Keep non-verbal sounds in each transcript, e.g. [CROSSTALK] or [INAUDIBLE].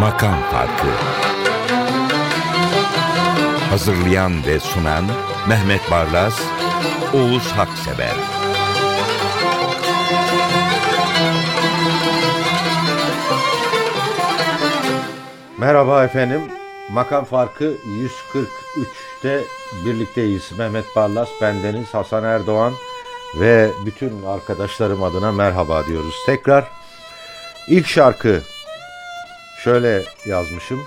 Makam Farkı Hazırlayan ve sunan Mehmet Barlas, Oğuz Haksever Merhaba efendim. Makam farkı 143'te birlikteyiz. Mehmet Barlas, bendeniz Hasan Erdoğan ve bütün arkadaşlarım adına merhaba diyoruz. Tekrar ilk şarkı şöyle yazmışım.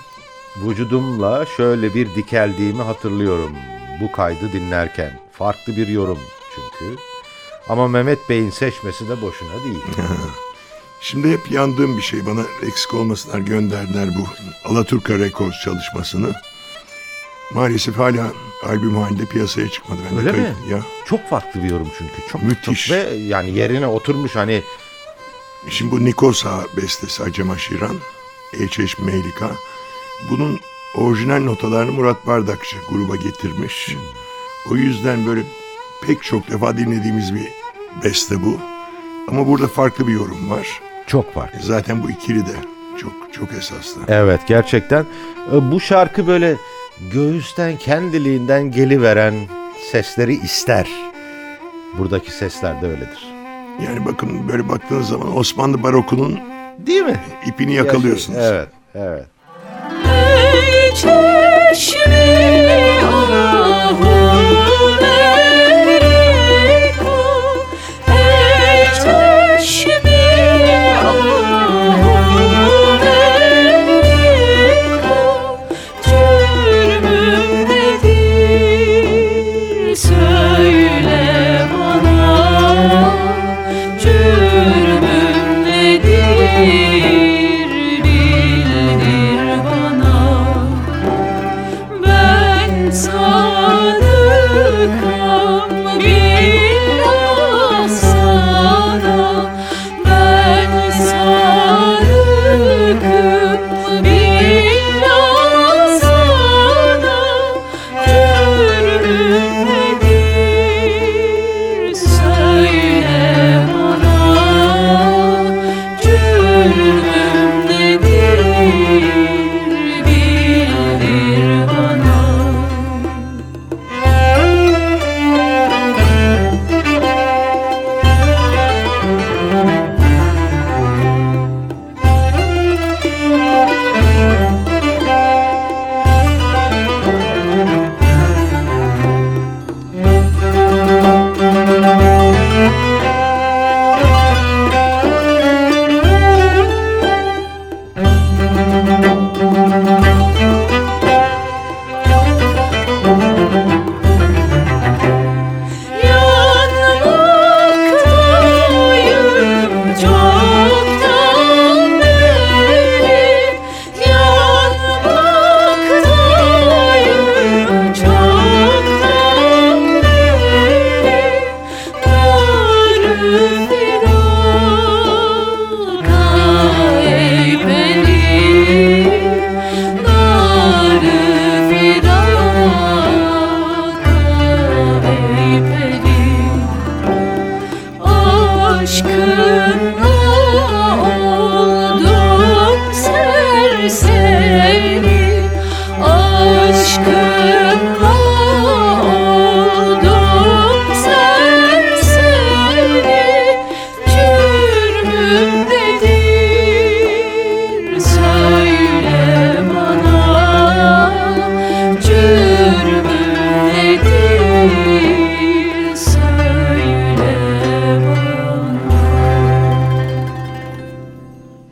Vücudumla şöyle bir dikeldiğimi hatırlıyorum bu kaydı dinlerken. Farklı bir yorum çünkü. Ama Mehmet Bey'in seçmesi de boşuna değil. [LAUGHS] Şimdi hep yandığım bir şey. Bana eksik olmasınlar gönderdiler bu Alaturka Records çalışmasını. Maalesef hala albüm halinde piyasaya çıkmadı. Ben Öyle mi? Ya. Çok farklı bir yorum çünkü. Çok Müthiş. Çok, ve yani yerine oturmuş hani Şimdi bu Nikosa bestesi Acem Aşiran, Eçeş Meylika. Bunun orijinal notalarını Murat Bardakçı gruba getirmiş. O yüzden böyle pek çok defa dinlediğimiz bir beste bu. Ama burada farklı bir yorum var. çok farklı. Zaten bu ikili de çok çok esaslı. Evet gerçekten E, bu şarkı böyle göğüsten kendiliğinden geliveren sesleri ister. Buradaki sesler de öyledir. Yani bakın böyle baktığınız zaman Osmanlı barokunun Değil mi? ipini yakalıyorsunuz. Evet, evet. Ey çeşmi Allah'ım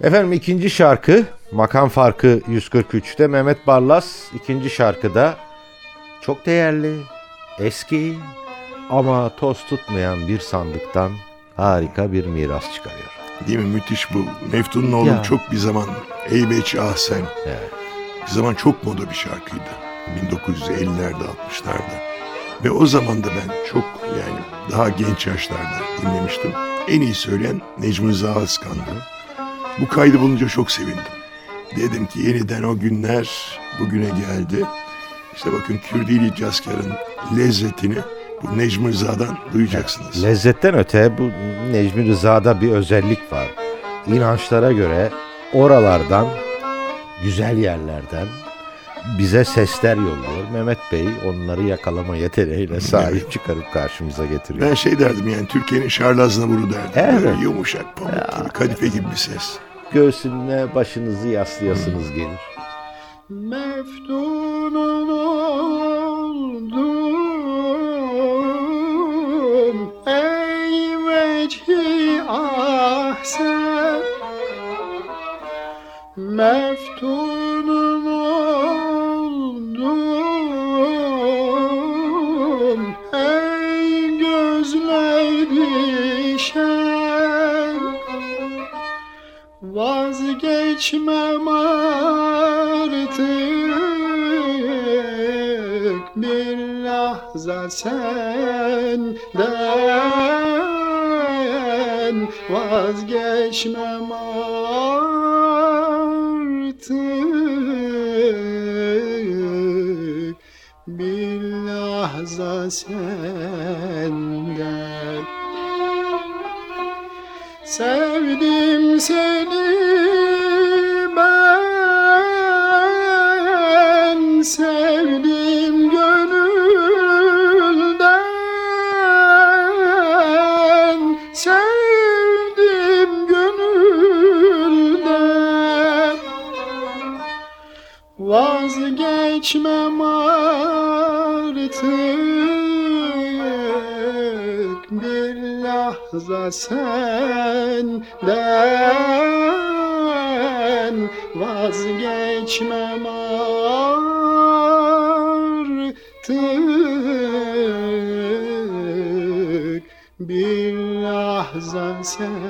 Efendim ikinci şarkı Makam Farkı 143'te Mehmet Barlas ikinci şarkıda çok değerli, eski ama toz tutmayan bir sandıktan harika bir miras çıkarıyor. Değil mi? Müthiş bu. Meftun'un oğlum Ya. çok bir zaman Eybeç Ah Sen. Evet. Bir zaman çok moda bir şarkıydı. 1950'lerde 60'larda. Ve o zaman da ben çok yani daha genç yaşlarda dinlemiştim. En iyi söyleyen Necmi Rıza Askan'dı. Bu kaydı bulunca çok sevindim. Dedim ki yeniden o günler bugüne geldi. İşte bakın Kürdili Caskar'ın lezzetini bu Necmi Rıza'dan duyacaksınız. Lezzetten öte bu Necmi Rıza'da bir özellik var. İnançlara göre oralardan, güzel yerlerden bize sesler yolluyor. Mehmet Bey onları yakalama yeteneğine sahip çıkarıp karşımıza getiriyor. Ben şey derdim yani Türkiye'nin Şarlazlavuru derdim. Evet. Böyle yumuşak pamuk gibi kadife gibi bir ses. Göğsüne başınızı yaslayasınız gelir. Meftunun oldum Ey vecihi ahsen Meftunun Vazgeçmem artık. Bir lahza senden Vazgeçmem senden Vazgeçmem artık. Bir lahza senden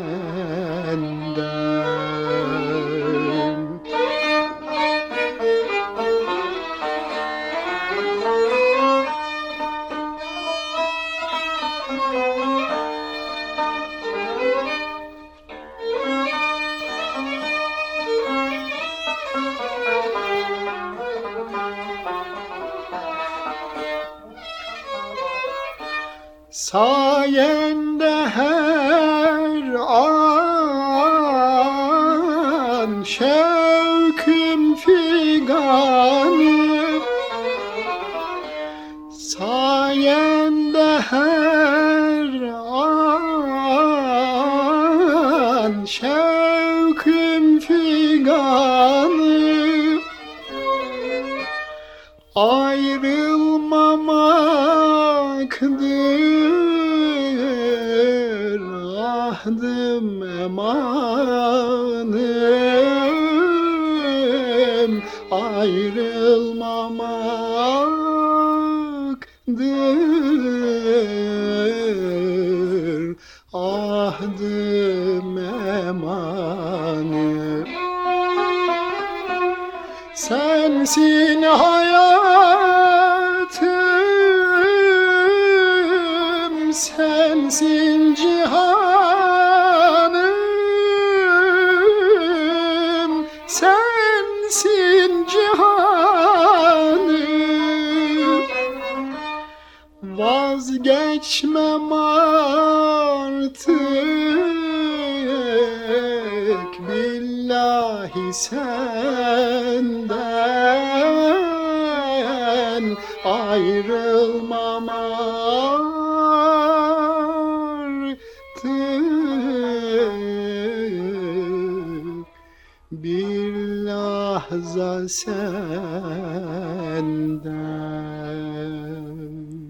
senden.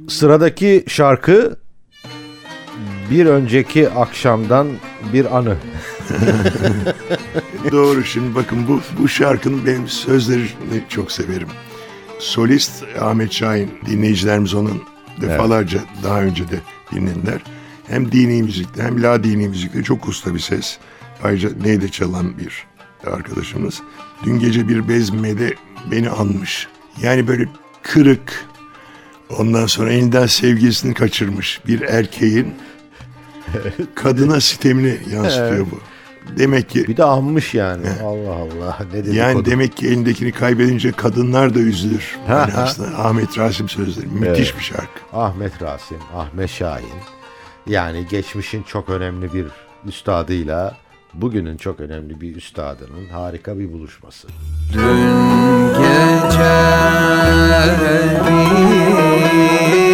Sıradaki şarkı bir önceki akşamdan bir anı. [LAUGHS] Doğru şimdi bakın bu, bu şarkının benim sözlerini çok severim. Solist Ahmet Şahin dinleyicilerimiz onun defalarca daha önce de dinlediler. Hem dini müzikte hem la dini müzikte çok usta bir ses. Ayrıca neyde çalan bir arkadaşımız. Dün gece bir bezmede beni anmış. Yani böyle kırık, ondan sonra elinden sevgilisini kaçırmış bir erkeğin kadına sitemini yansıtıyor bu. Demek ki Bir de anmış yani. Allah Allah. Ne dedikodu. yani demek ki elindekini kaybedince kadınlar da üzülür. Yani aslında Ahmet Rasim sözleri. Müthiş bir şarkı. Ahmet Rasim, Ahmet Şahin. Yani geçmişin çok önemli bir üstadıyla bugünün çok önemli bir üstadının harika bir buluşması. Varsın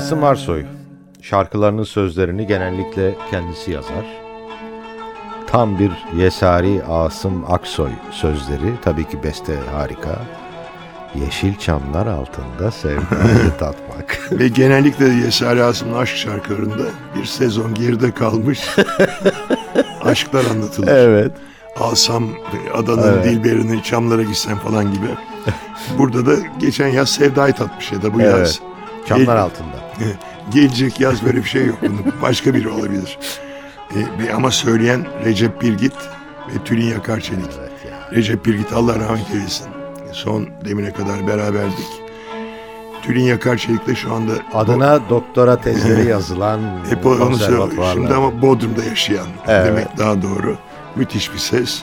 Yesari Asım Arsoy. Şarkılarının sözlerini genellikle kendisi yazar. Tam bir Yesari Asım Aksoy sözleri. Tabii ki beste harika. Yeşil çamlar altında sevgiyi [LAUGHS] tatmak. Ve genellikle Yesari Asım'ın aşk şarkılarında bir sezon geride kalmış [LAUGHS] aşklar anlatılır. evet. Alsam Adana'nın Evet. Dilberi'ni Çamlara gitsem falan gibi. Burada da geçen yaz Sevda'yı tatmış ya da bu Evet. yaz. Çamlar altında. [LAUGHS] Gelecek yaz böyle bir şey yok. Bunu başka biri olabilir. E, ama söyleyen Recep Bilgit ve Tülin Yakarçelik. Evet ya. Recep Bilgit Allah rahmet eylesin. Son demine kadar beraberdik. Tülin Yakarçelik de şu anda Adına doktora tezleri [LAUGHS] yazılan hep onu. Şimdi ama Bodrum'da yaşayan Evet. demek daha doğru. Müthiş bir ses.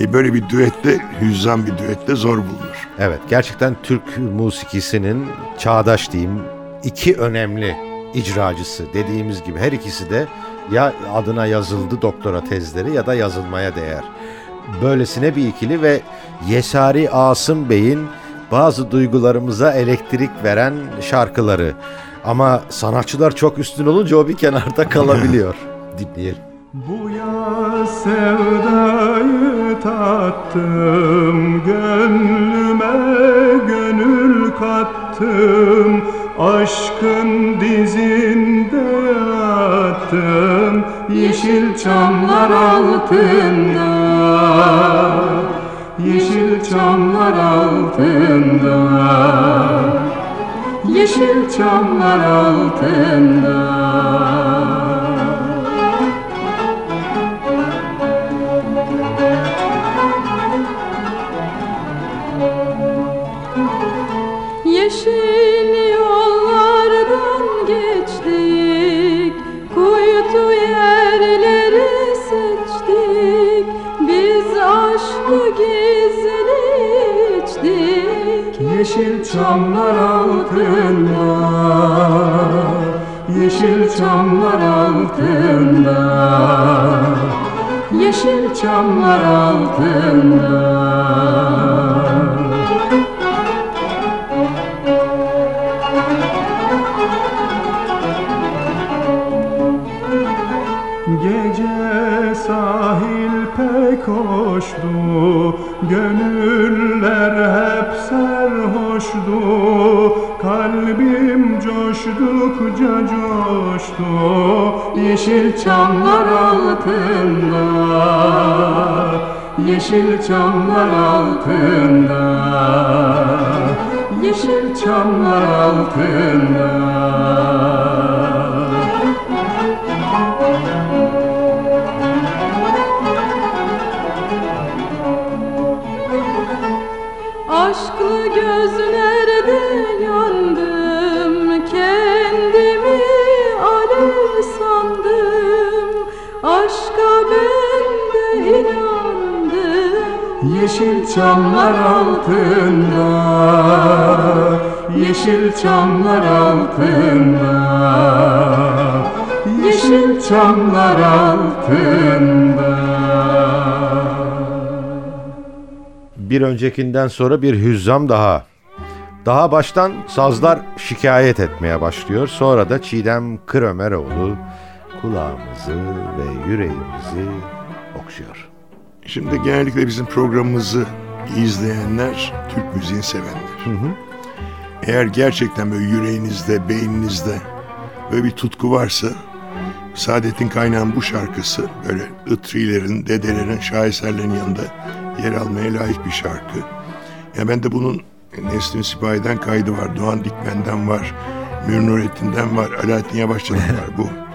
E, böyle bir düette, hüzzam bir düette zor bulunur. Evet gerçekten Türk musikisinin çağdaş diyeyim iki önemli icracısı dediğimiz gibi her ikisi de ya adına yazıldı doktora tezleri ya da yazılmaya değer. Böylesine bir ikili ve Yesari Asım Bey'in bazı duygularımıza elektrik veren şarkıları. Ama sanatçılar çok üstün olunca o bir kenarda [LAUGHS] kalabiliyor. Dinleyelim. Bu yaz sevdayı tattım Gönlüme gönül kattım Aşkın dizinde attım Yeşil çamlar altında. Yeşil çamlar altında. Yeşil çamlar altında çamlar altında. Gece sahil pek hoştu Gönüller hep serhoştu Kalbim coştukça coştu Yeşil çamlar altında Yeşil çamlar altında Yeşil çamlar altında Aşka ben de inandım Yeşil çamlar altında Yeşil çamlar altında Yeşil çamlar altında Bir öncekinden sonra bir hüzzam daha. Daha baştan sazlar şikayet etmeye başlıyor. Sonra da Çiğdem Kırömeroğlu kulağımızı ve yüreğimizi okşuyor. Şimdi genellikle bizim programımızı izleyenler Türk müziğini sevenler. Eğer gerçekten böyle yüreğinizde, beyninizde böyle bir tutku varsa Saadet'in kaynağın bu şarkısı böyle ıtrilerin, dedelerin, şaheserlerin yanında yer almaya layık bir şarkı. Ya ben de bunun Nesrin Sipahi'den kaydı var, Doğan Dikmen'den var, Münir Nurettin'den var, Alaaddin Yavaşçı'dan var bu. [LAUGHS]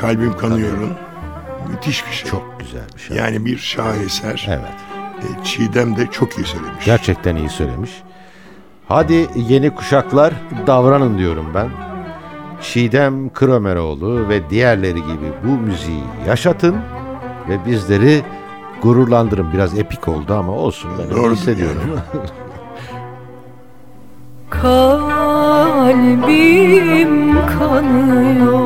Kalbim kanıyorun. Müthiş bir şey. Çok güzel bir şey. Yani bir şaheser. Evet. E, Çiğdem de çok iyi söylemiş. Gerçekten iyi söylemiş. Hadi yeni kuşaklar davranın diyorum ben. Çiğdem Kırömeroğlu ve diğerleri gibi bu müziği yaşatın ve bizleri gururlandırın. Biraz epik oldu ama olsun ben öyle Doğru hissediyorum. [LAUGHS] Kalbim kanıyor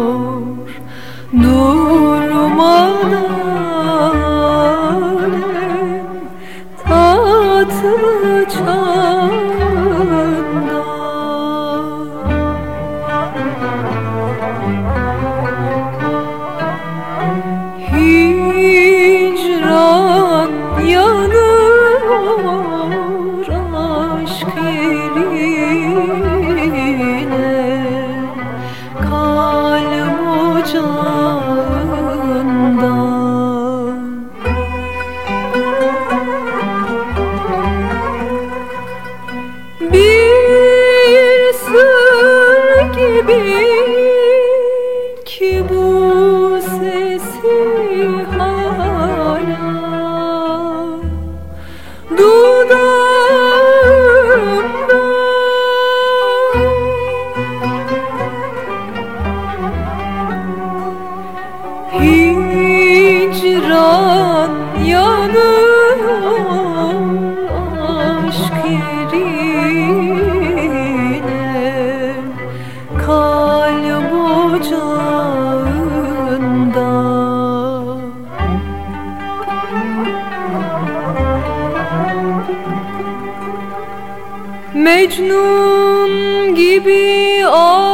Mecnun gibi avare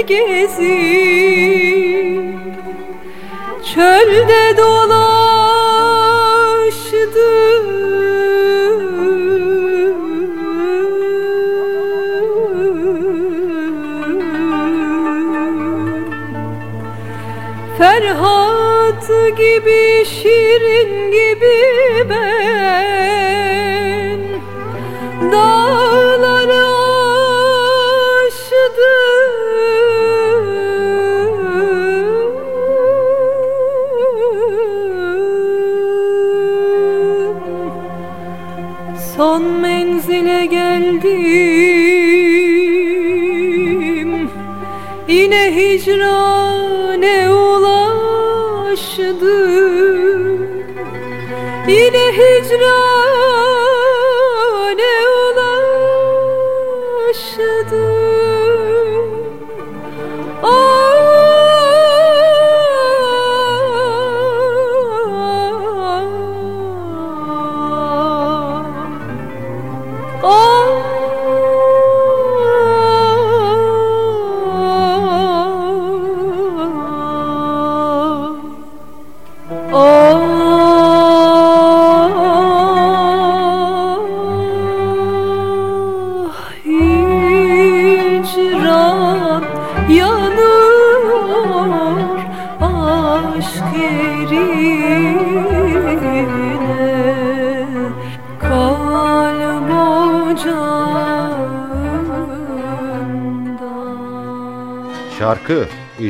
gezi. Çölde dolaştım Yine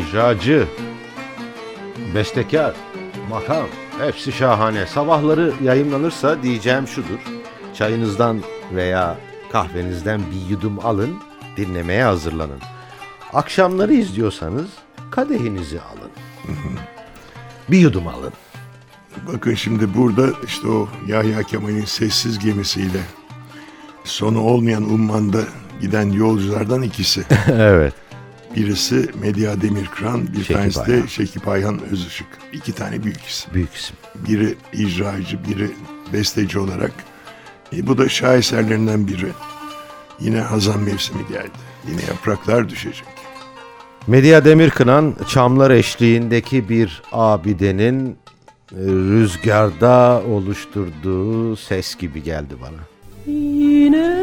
icracı, bestekar, makam hepsi şahane. Sabahları yayınlanırsa diyeceğim şudur. Çayınızdan veya kahvenizden bir yudum alın, dinlemeye hazırlanın. Akşamları izliyorsanız kadehinizi alın. [LAUGHS] bir yudum alın. Bakın şimdi burada işte o Yahya Kemal'in sessiz gemisiyle sonu olmayan ummanda giden yolculardan ikisi. [LAUGHS] evet. Birisi Medya Demirkıran, bir Şekip tanesi Ayhan. de Şekip Ayhan Özışık. İki tane büyük isim. Büyük isim. Biri icracı, biri besteci olarak. E, bu da şaheserlerinden biri. Yine hazan mevsimi geldi. Yine yapraklar düşecek. Medya Demirkınan çamlar eşliğindeki bir abidenin e, rüzgarda oluşturduğu ses gibi geldi bana. Yine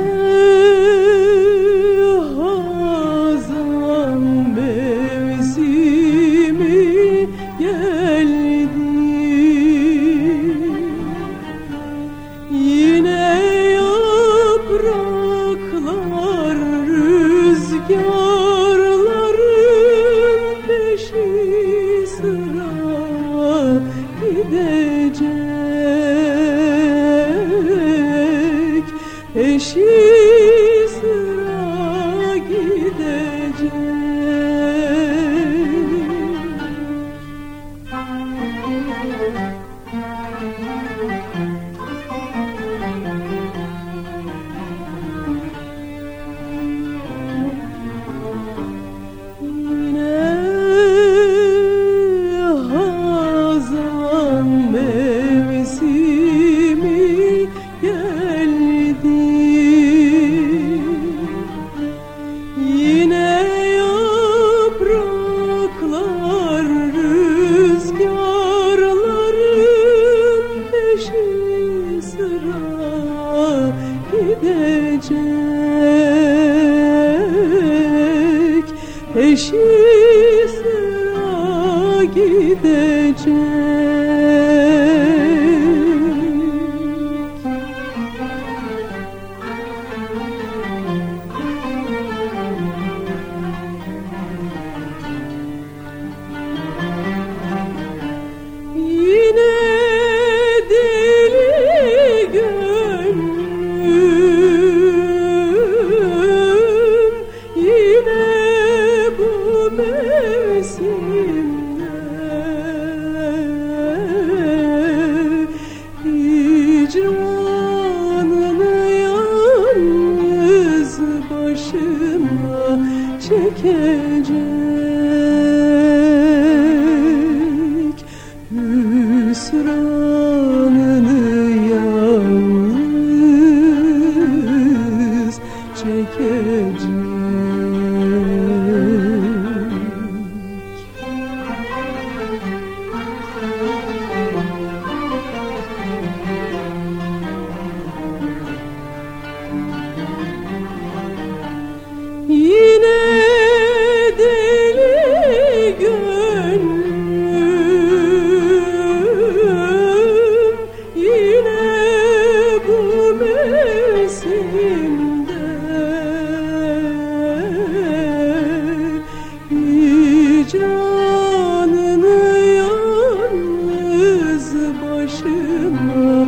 başıma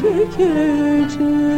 çekecek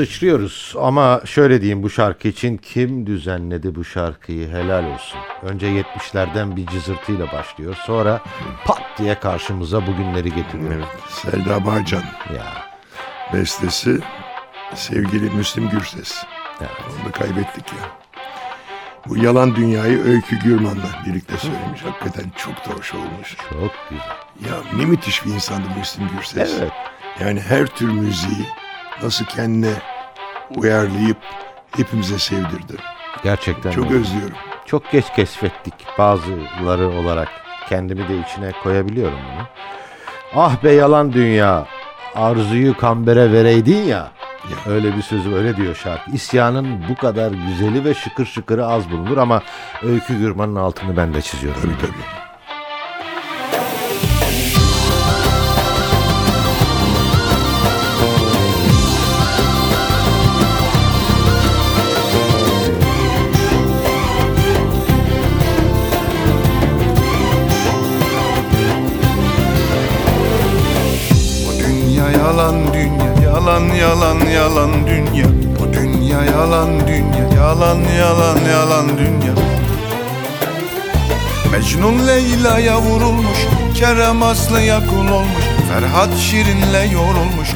sıçrıyoruz ama şöyle diyeyim bu şarkı için kim düzenledi bu şarkıyı helal olsun. Önce 70'lerden bir cızırtıyla başlıyor sonra pat diye karşımıza bugünleri getiriyor. Evet. Selda Bağcan Ya bestesi sevgili Müslüm Gürses. evet. Onu da kaybettik ya. Bu yalan dünyayı Öykü Gürman'la birlikte söylemiş. Hakikaten çok da hoş olmuş. çok güzel. Ya ne müthiş bir insandı Müslüm Gürses. Evet. Yani her tür müziği nasıl kendine uyarlayıp hepimize sevdirdi. Gerçekten Çok öyle. özlüyorum. Çok geç keşfettik bazıları olarak. Kendimi de içine koyabiliyorum bunu. Ah be yalan dünya. Arzuyu kambere vereydin ya. Ya. Öyle bir sözü öyle diyor şarkı. İsyanın bu kadar güzeli ve şıkır şıkırı az bulunur ama Öykü Gürman'ın altını ben de çiziyorum. Tabii tabii. Yalan dünya yalan yalan yalan dünya. Mecnun Leyla'ya vurulmuş Kerem Aslı'ya kul olmuş Ferhat Şirin'le yorulmuş.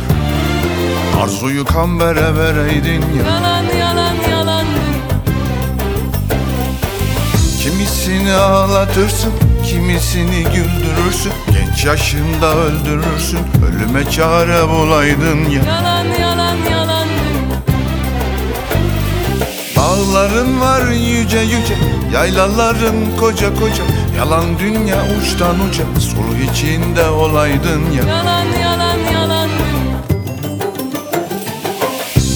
Arzuyu kambere vereydin ya. Yalan yalan yalan. Kimisini ağlatırsın, kimisini güldürürsün. Genç yaşında öldürürsün, ölüme çare bulaydın ya. Yalan Dağların var yüce yüce, yaylaların koca koca. Yalan dünya uçtan uca, sulu içinde olaydın ya. Yalan yalan yalan.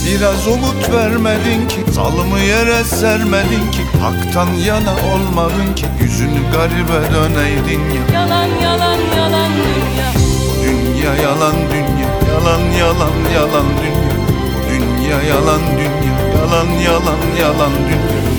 Biraz umut vermedin ki, zalımı yere sermedin ki. Haktan yana olmadın ki, yüzünü garibe döneydin ya. Yalan yalan yalan dünya. Dünya yalan dünya yalan yalan yalan dünya yalan yalan yalan dünya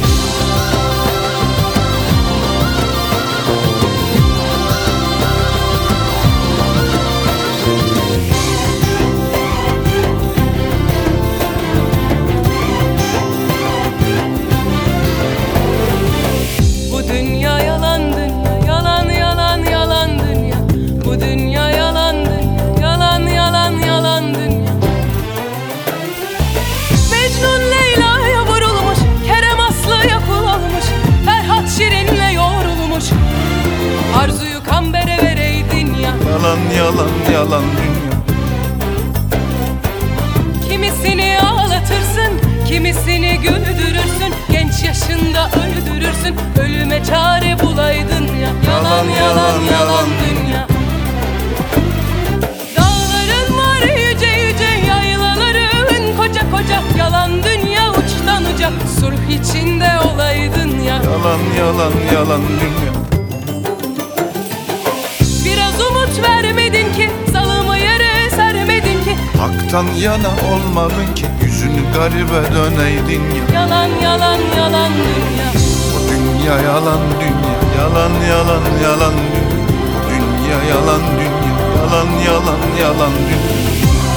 yana olmadın ki Yüzünü garibe döneydin ya. Yalan yalan yalan dünya. Bu dünya yalan dünya Yalan yalan yalan dünya. Bu dünya yalan dünya Yalan yalan yalan dünya.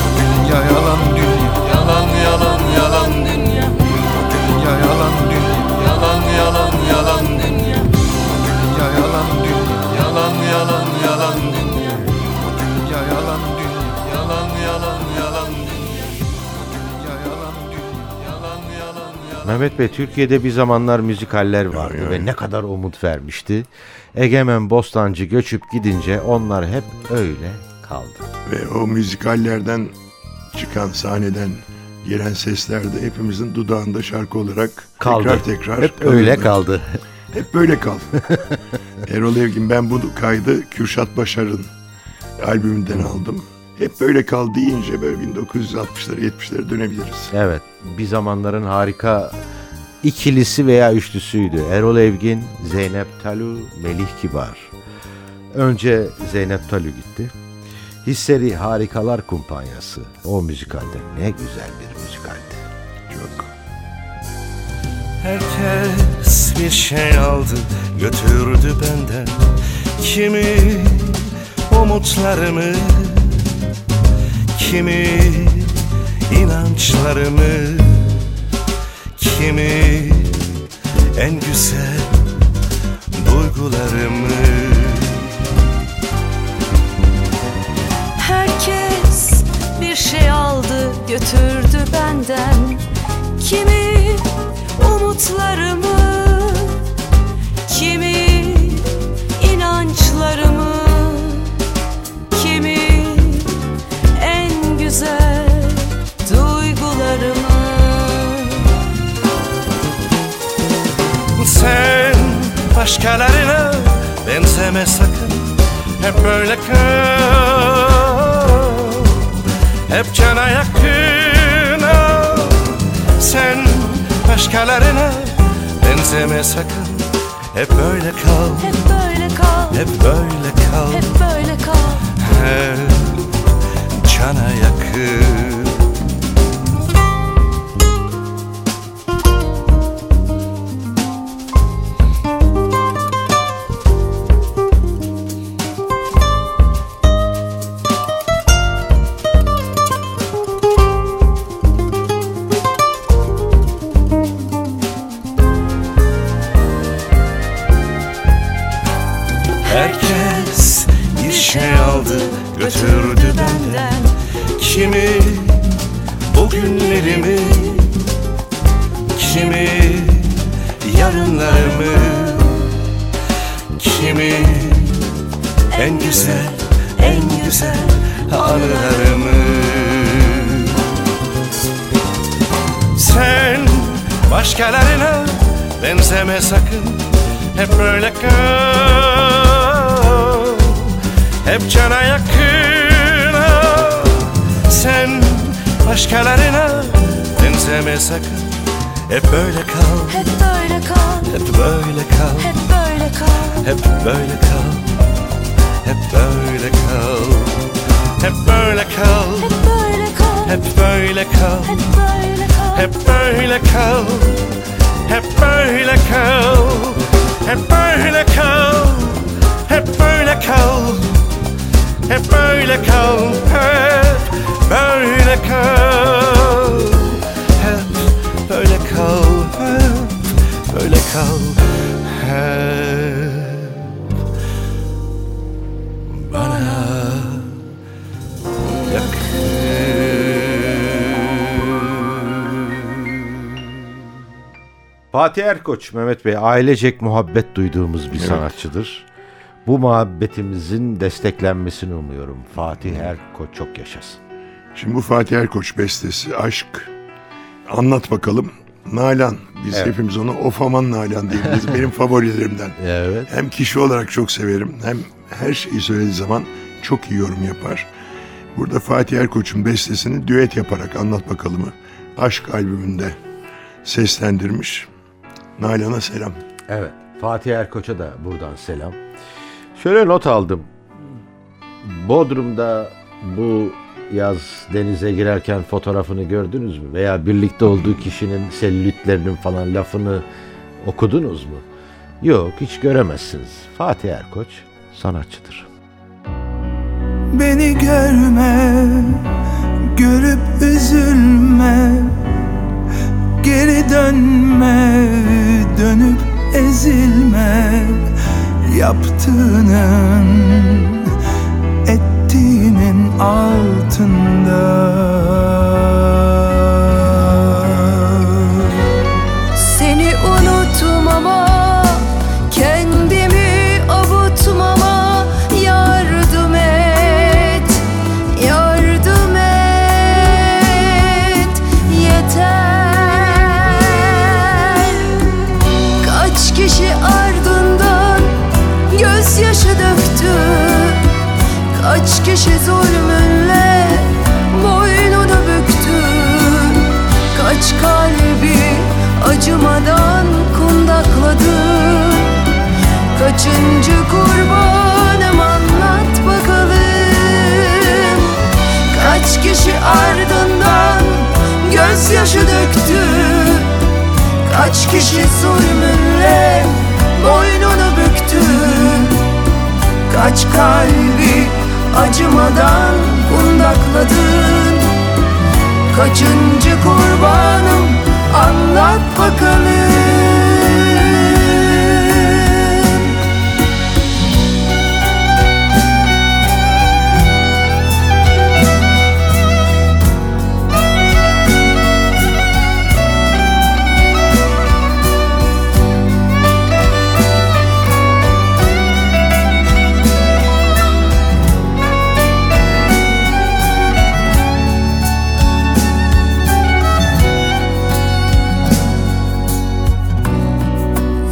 Bu dünya yalan dünya Mehmet Bey Türkiye'de bir zamanlar müzikaller vardı ya. ve ne kadar umut vermişti. Egemen Bostancı göçüp gidince onlar hep öyle kaldı. Ve o müzikallerden çıkan sahneden gelen sesler de hepimizin dudağında şarkı olarak Kaldı. tekrar tekrar hep öyle kalırdı. kaldı. [LAUGHS] Hep böyle kaldı. [LAUGHS] Erol Evgin ben bu kaydı Kürşat Başar'ın albümünden aldım. Hep böyle kal deyince böyle 1960'lara 70'lere dönebiliriz. Evet, bir zamanların harika ikilisi veya üçlüsüydü. Erol Evgin, Zeynep Talu, Melih Kibar. Önce Zeynep Talu gitti. Hisseri Harikalar Kumpanyası. O müzikalde ne güzel bir müzikaldi. Çok. Herkes bir şey aldı götürdü benden Kimi umutlarımı Kimi inançlarımı Kimi en güzel duygularımı. Herkes bir şey aldı götürdü benden. Kimi umutlarımı Kimi inançlarımı başkalarına benzeme sakın. Hep böyle kal. Hep cana yakın ol. Sen başkalarına benzeme sakın. Hep böyle kal. Hep böyle kal. Hep böyle kal. Hep böyle kal. Hep cana yakın bugünlerimi Kimi yarınlarımı Kimi en güzel en güzel anılarımı Sen başkalarına benzeme sakın Hep böyle kal Hep cana yakın. Sen başkalarına benzeme sakın Hep böyle kal Hep böyle kal Hep böyle kal Hep böyle kal Hep böyle kal Hep böyle kal Hep böyle kal Hep böyle kal Hep böyle kal Hep böyle kal Hep böyle kal Hep böyle kal Hep böyle kal Hep böyle kal Hep böyle kal. Hep böyle kal Hep böyle kal Hep bana Fatih Erkoç, Mehmet Bey ailecek muhabbet duyduğumuz bir sanatçıdır. Bu muhabbetimizin desteklenmesini umuyorum. Fatih Erkoç çok yaşasın. Şimdi bu Fatih Erkoç bestesi Aşk. Anlat bakalım. Nalan. Biz Evet. hepimiz ona Ofaman Nalan diyebiliriz. [LAUGHS] Benim favorilerimden. Evet. Hem kişi olarak çok severim hem her şeyi söylediği zaman çok iyi yorum yapar. Burada Fatih Erkoç'un bestesini düet yaparak Anlat Bakalım'ı Aşk albümünde seslendirmiş. Nalan'a selam. Evet. Fatih Erkoç'a da buradan selam. Şöyle not aldım. Bodrum'da bu yaz denize girerken fotoğrafını gördünüz mü? Veya birlikte olduğu kişinin selülitlerinin falan lafını okudunuz mu? Yok hiç göremezsiniz. Fatih Erkoç sanatçıdır. Beni görme, görüp üzülme Geri dönme, dönüp ezilme Yaptığının, ettiğinin altında Kaç kişi zulmünle Boynunu büktü. Kaç kalbi acımadan kundakladı. Kaçıncı kurbanım anlat bakalım. Kaç kişi ardından gözyaşı döktü. Kaç kişi zulmünle boynunu büktü. Kaç kalbi acımadan kundakladın. Kaçıncı kurbanım anlat bakalım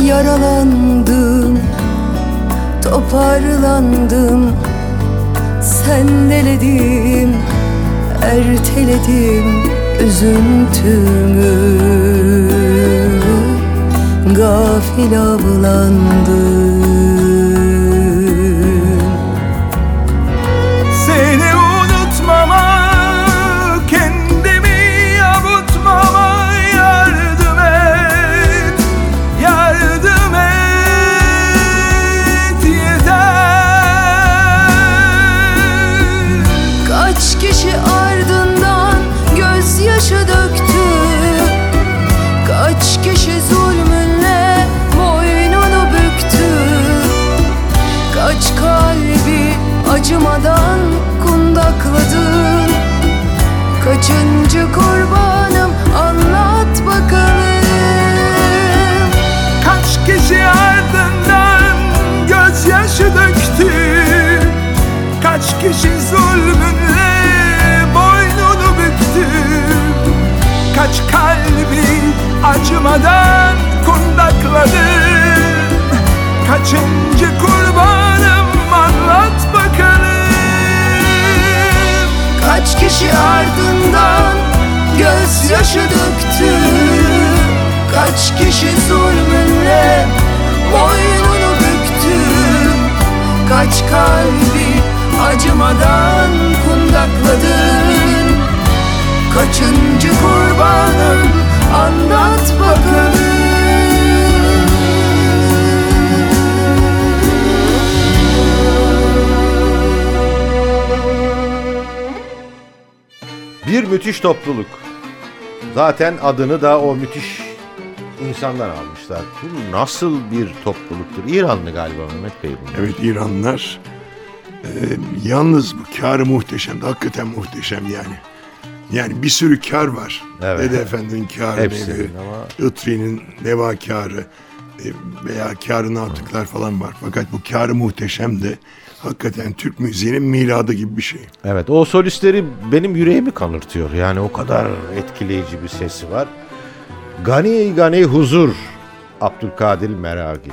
Yaralandım, toparlandım. Sendeledim, erteledim üzüntümü. Gafil avlandım kişi zulmünle boynunu büktü Kaç kalbi acımadan kundakladın Kaçıncı kurbanım anlat bakalım. Kaç kişi ardından gözyaşı döktü? Kaç kişi zulmünle boynunu büktü? Kaç kalbi acımadan kundakladın Kaçıncı kurbanım anlat bakalım Bir müthiş topluluk. Zaten adını da o müthiş insanlar almışlar. Bu nasıl bir topluluktur? İranlı galiba Mehmet Bey bunlar. Evet İranlılar. Ee, yalnız bu karı muhteşem. Hakikaten muhteşem yani. Yani bir sürü kar var. Evet. Dede Efendi'nin kârı, Hepsinin ama- Itri'nin neva kârı e, veya kârını artıklar falan var. Fakat bu kârı muhteşem de hakikaten Türk müziğinin miladı gibi bir şey. Evet o solistleri benim yüreğimi kanırtıyor. Yani o kadar etkileyici bir sesi var. Gani Gani Huzur Abdülkadir Meragi.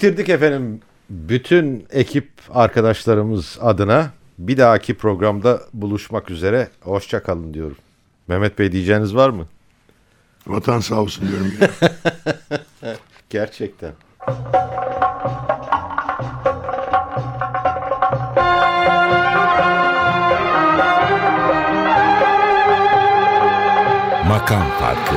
Bitirdik efendim. Bütün ekip arkadaşlarımız adına bir dahaki programda buluşmak üzere. Hoşça kalın diyorum. Mehmet Bey diyeceğiniz var mı? Vatan sağ olsun diyorum. [LAUGHS] Gerçekten. Makam Farkı